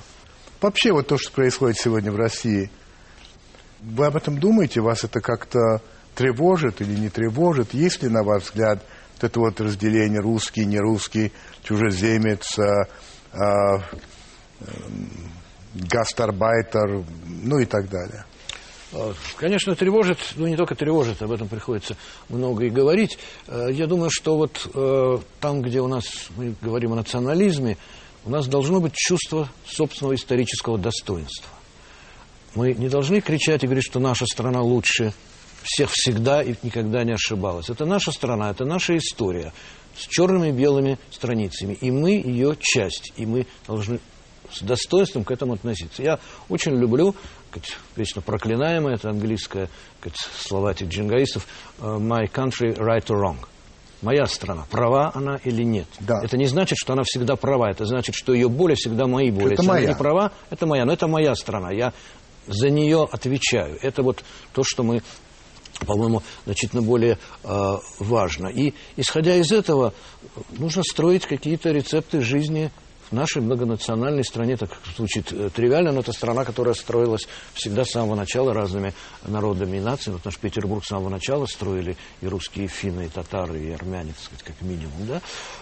Вообще, вот то, что происходит сегодня в России, вы об этом думаете? Вас это как-то тревожит или не тревожит? Есть ли, на ваш взгляд, вот это вот разделение русский, не русский, чужеземец, а, а, гастарбайтер, ну и так далее? Э, конечно, тревожит, ну не только тревожит, об этом приходится много и говорить. Э, я думаю, что вот э, там, где у нас, мы говорим о национализме, у нас должно быть чувство собственного исторического достоинства. Мы не должны кричать и говорить, что наша страна лучше всех всегда и никогда не ошибалась. Это наша страна, это наша история с черными и белыми страницами. И мы ее часть, и мы должны с достоинством к этому относиться. Я очень люблю, сказать, вечно проклинаемое, это английское сказать, слова этих джингаистов, э, «my country right or wrong». Моя страна, права она или нет. Да. Это не значит, что она всегда права, это значит, что ее боли всегда мои боли. Это Если моя. она не права, это моя, но это моя страна, я за нее отвечаю. Это вот то, что мы по-моему, значительно более э, важно. И, исходя из этого, нужно строить какие-то рецепты жизни нашей многонациональной стране, так звучит э, тривиально, но это страна, которая строилась всегда с самого начала разными народами и нациями. Вот наш Петербург с самого начала строили и русские, и финны, и татары, и армяне, так сказать, как минимум. Да?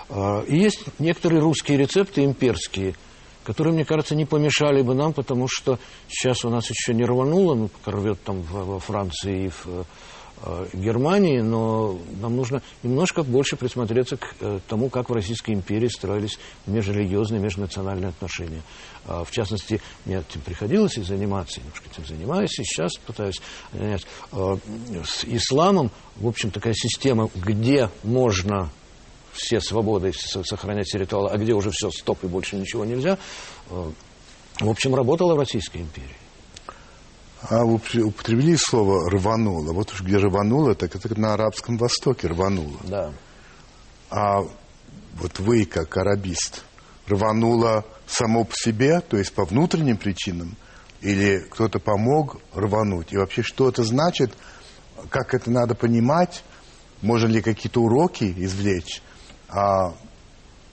А, и есть некоторые русские рецепты имперские, которые, мне кажется, не помешали бы нам, потому что сейчас у нас еще не рвануло, ну, рвет там во Франции и в э, Германии, но нам нужно немножко больше присмотреться к э, тому, как в Российской империи строились межрелигиозные, межнациональные отношения. А, в частности, мне этим приходилось и заниматься, немножко этим занимаюсь, и сейчас пытаюсь. Э, с исламом, в общем, такая система, где можно все свободы сохранять все ритуалы, а где уже все, стоп, и больше ничего нельзя, в общем, работала в Российской империи. А вы употребили слово «рвануло». Вот уж где рвануло, так это на Арабском Востоке рвануло. Да. А вот вы, как арабист, рвануло само по себе, то есть по внутренним причинам, или кто-то помог рвануть? И вообще, что это значит, как это надо понимать, можно ли какие-то уроки извлечь, а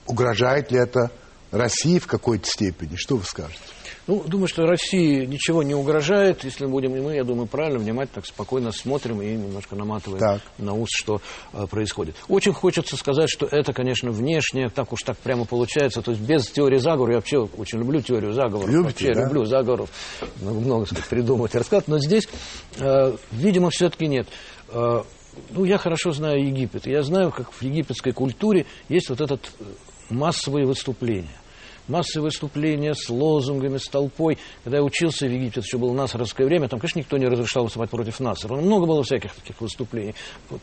угрожает ли это России в какой-то степени? Что вы скажете? Ну, думаю, что России ничего не угрожает, если будем, мы, я думаю, правильно, внимательно, так спокойно смотрим и немножко наматываем так. на ус, что э, происходит. Очень хочется сказать, что это, конечно, внешне, так уж так прямо получается, то есть без теории заговора, я вообще очень люблю теорию заговоров, Любите, вообще да? люблю заговоров, много, много сказать, придумывать и рассказывать, но здесь, э, видимо, все-таки нет. Э, ну, я хорошо знаю Египет, я знаю, как в египетской культуре есть вот этот э, массовые выступления массовые выступления с лозунгами, с толпой. Когда я учился в Египте, это еще было насаровское время, там, конечно, никто не разрешал выступать против Насара. Много было всяких таких выступлений.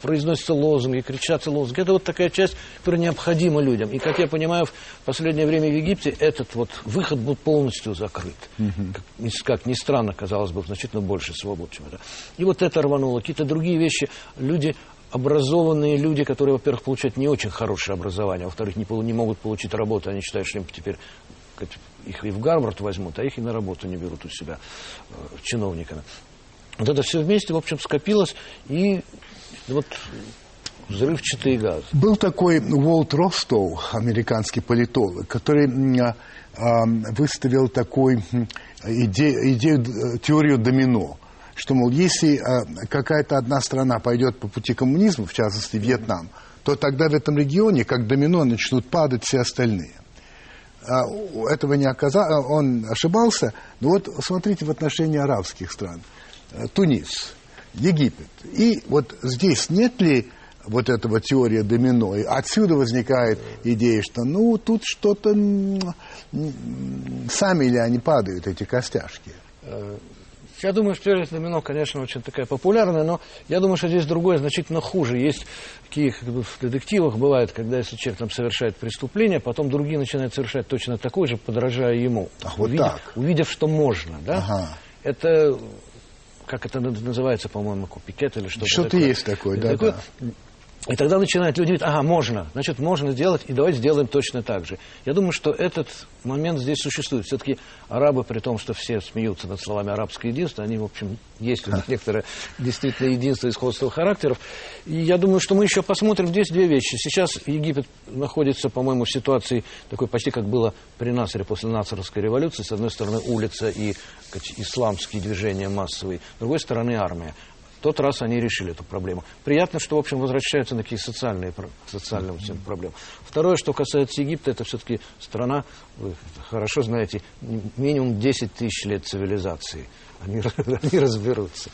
Произносятся лозунги, кричатся лозунги. Это вот такая часть, которая необходима людям. И, как я понимаю, в последнее время в Египте этот вот выход был полностью закрыт. Угу. Как, как ни странно, казалось бы, значительно больше свобод, чем это. И вот это рвануло. Какие-то другие вещи. Люди образованные люди, которые, во-первых, получают не очень хорошее образование, а во-вторых, не, не могут получить работу, они считают, что им теперь их и в Гарвард возьмут, а их и на работу не берут у себя э, чиновниками. Вот это все вместе, в общем, скопилось, и вот взрывчатый газ. Был такой Уолт Ростоу, американский политолог, который э, выставил такую идею, идею, э, теорию домино – что, мол, если э, какая-то одна страна пойдет по пути коммунизма, в частности Вьетнам, то тогда в этом регионе, как домино, начнут падать все остальные. А, этого не оказалось, а, он ошибался. Но вот смотрите в отношении арабских стран. Э, Тунис, Египет. И вот здесь нет ли вот этого теория домино. И отсюда возникает идея, что ну тут что-то сами ли они падают, эти костяшки. Я думаю, что теория домино, конечно, очень такая популярная, но я думаю, что здесь другое значительно хуже. Есть такие, как бы в детективах бывает, когда если человек там совершает преступление, потом другие начинают совершать точно такое же, подражая ему. Ах, вот увидев, так. увидев, что можно, да? Ага. Это как это называется, по-моему, копикет или что-то Что-то такое. есть такое, да, такое. да. И тогда начинают люди говорить, ага, можно, значит, можно сделать, и давайте сделаем точно так же. Я думаю, что этот момент здесь существует. Все-таки арабы, при том, что все смеются над словами «арабское единство», они, в общем, есть у них некоторое действительно единство и сходство характеров. И я думаю, что мы еще посмотрим здесь две вещи. Сейчас Египет находится, по-моему, в ситуации такой почти как было при Насаре после Насаровской революции. С одной стороны, улица и исламские движения массовые, с другой стороны, армия тот раз они решили эту проблему. Приятно, что, в общем, возвращаются на такие социальные, социальные всем проблемы. Второе, что касается Египта, это все-таки страна, вы хорошо знаете, минимум 10 тысяч лет цивилизации. Они, они разберутся.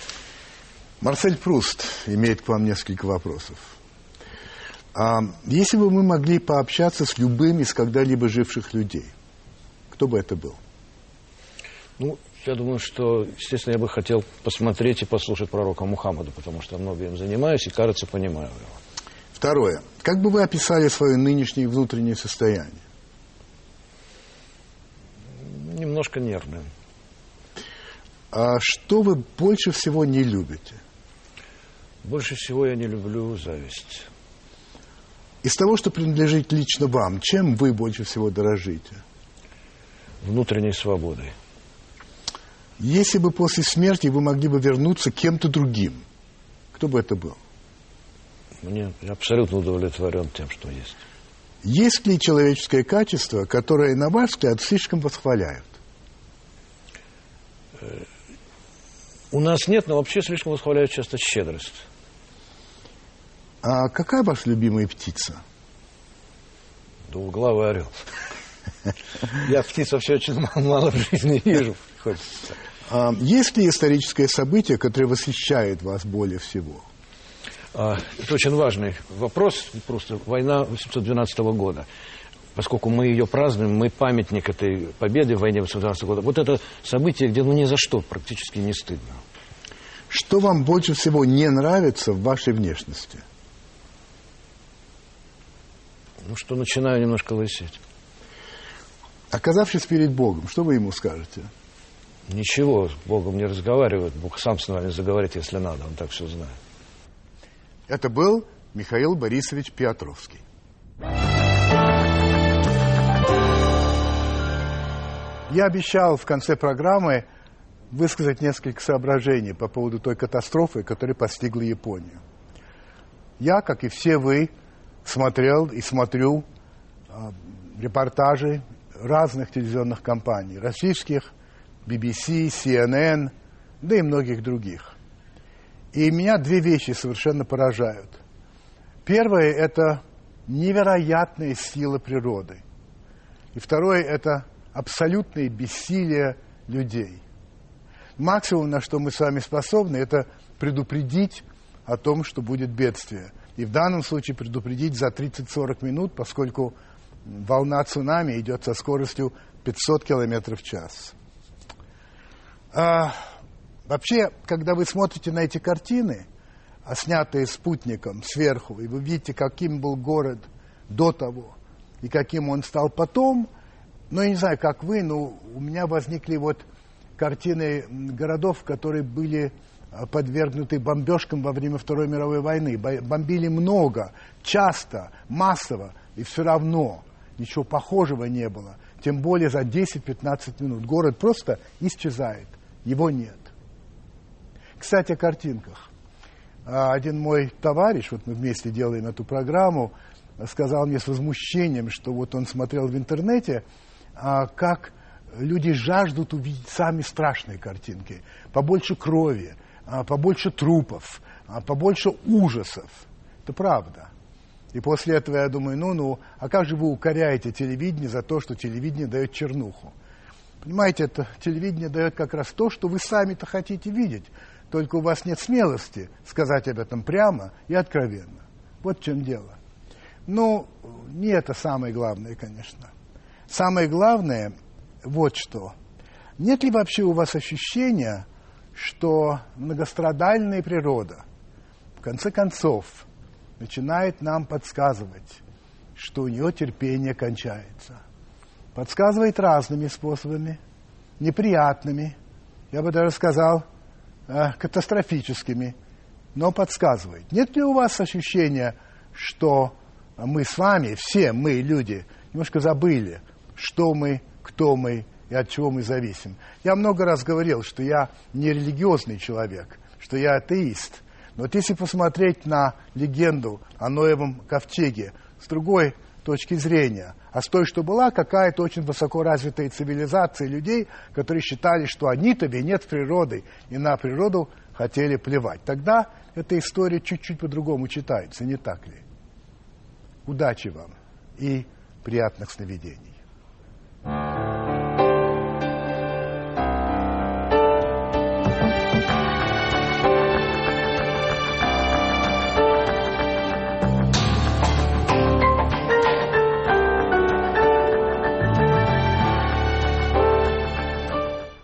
Марсель Пруст имеет к вам несколько вопросов. А, если бы мы могли пообщаться с любым из когда-либо живших людей, кто бы это был? Ну, я думаю, что, естественно, я бы хотел посмотреть и послушать пророка Мухаммада, потому что много им занимаюсь и, кажется, понимаю его. Второе. Как бы вы описали свое нынешнее внутреннее состояние? Немножко нервное. А что вы больше всего не любите? Больше всего я не люблю зависть. Из того, что принадлежит лично вам, чем вы больше всего дорожите? Внутренней свободой. Если бы после смерти вы могли бы вернуться кем-то другим, кто бы это был? Мне абсолютно удовлетворен тем, что есть. Есть ли человеческое качество, которое, на ваш взгляд, слишком восхваляют? У нас нет, но вообще слишком восхваляют часто щедрость. А какая ваша любимая птица? Двуглавый орел. Я птиц вообще очень мало в жизни вижу. А, есть ли историческое событие, которое восхищает вас более всего? А, это очень важный вопрос. Просто война 1812 года. Поскольку мы ее празднуем, мы памятник этой победы в войне 1812 года. Вот это событие, где ну ни за что практически не стыдно. Что вам больше всего не нравится в вашей внешности? Ну, что начинаю немножко лысеть. Оказавшись перед Богом, что вы ему скажете? Ничего, с Богом не разговаривает. Бог сам с нами заговорит, если надо, он так все знает. Это был Михаил Борисович Петровский. Я обещал в конце программы высказать несколько соображений по поводу той катастрофы, которая постигла Японию. Я, как и все вы, смотрел и смотрю э, репортажи разных телевизионных компаний, российских, BBC, CNN, да и многих других. И меня две вещи совершенно поражают. Первое – это невероятная сила природы. И второе – это абсолютное бессилие людей. Максимум, на что мы с вами способны, это предупредить о том, что будет бедствие. И в данном случае предупредить за 30-40 минут, поскольку волна цунами идет со скоростью 500 км в час. А, вообще, когда вы смотрите на эти картины, а снятые спутником сверху, и вы видите, каким был город до того, и каким он стал потом, ну, я не знаю, как вы, но у меня возникли вот картины городов, которые были а, подвергнуты бомбежкам во время Второй мировой войны. Бомбили много, часто, массово, и все равно ничего похожего не было. Тем более за 10-15 минут. Город просто исчезает, его нет. Кстати, о картинках. А, один мой товарищ, вот мы вместе делаем эту программу, сказал мне с возмущением, что вот он смотрел в интернете, а, как люди жаждут увидеть сами страшные картинки. Побольше крови, а, побольше трупов, побольше ужасов. Это правда. И после этого я думаю, ну-ну, а как же вы укоряете телевидение за то, что телевидение дает чернуху? Понимаете, это телевидение дает как раз то, что вы сами-то хотите видеть. Только у вас нет смелости сказать об этом прямо и откровенно. Вот в чем дело. Ну, не это самое главное, конечно. Самое главное вот что. Нет ли вообще у вас ощущения, что многострадальная природа, в конце концов, начинает нам подсказывать, что у нее терпение кончается. Подсказывает разными способами, неприятными, я бы даже сказал, э, катастрофическими, но подсказывает. Нет ли у вас ощущения, что мы с вами, все мы, люди, немножко забыли, что мы, кто мы и от чего мы зависим? Я много раз говорил, что я не религиозный человек, что я атеист. Но вот если посмотреть на легенду о Ноевом ковчеге с другой точки зрения, а с той, что была какая-то очень высоко развитая цивилизация людей, которые считали, что они-то венец природы, и на природу хотели плевать. Тогда эта история чуть-чуть по-другому читается, не так ли? Удачи вам и приятных сновидений.